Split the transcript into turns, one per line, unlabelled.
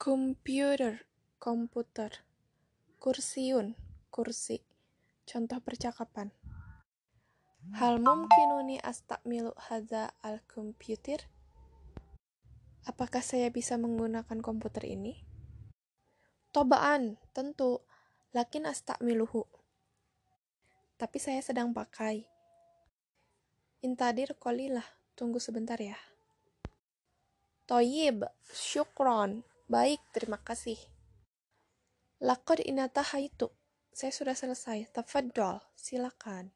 Computer, komputer. Kursiun, kursi. Contoh percakapan. Hal mumkinuni astakmilu hadza al-komputer? Apakah saya bisa menggunakan komputer ini? Tobaan, tentu. Lakin astakmiluhu. Tapi saya sedang pakai. Intadir kolilah, tunggu sebentar ya. Toyib, syukron. Baik, terima kasih. Lakad inatahaitu. Saya sudah selesai. Tafadol, silakan.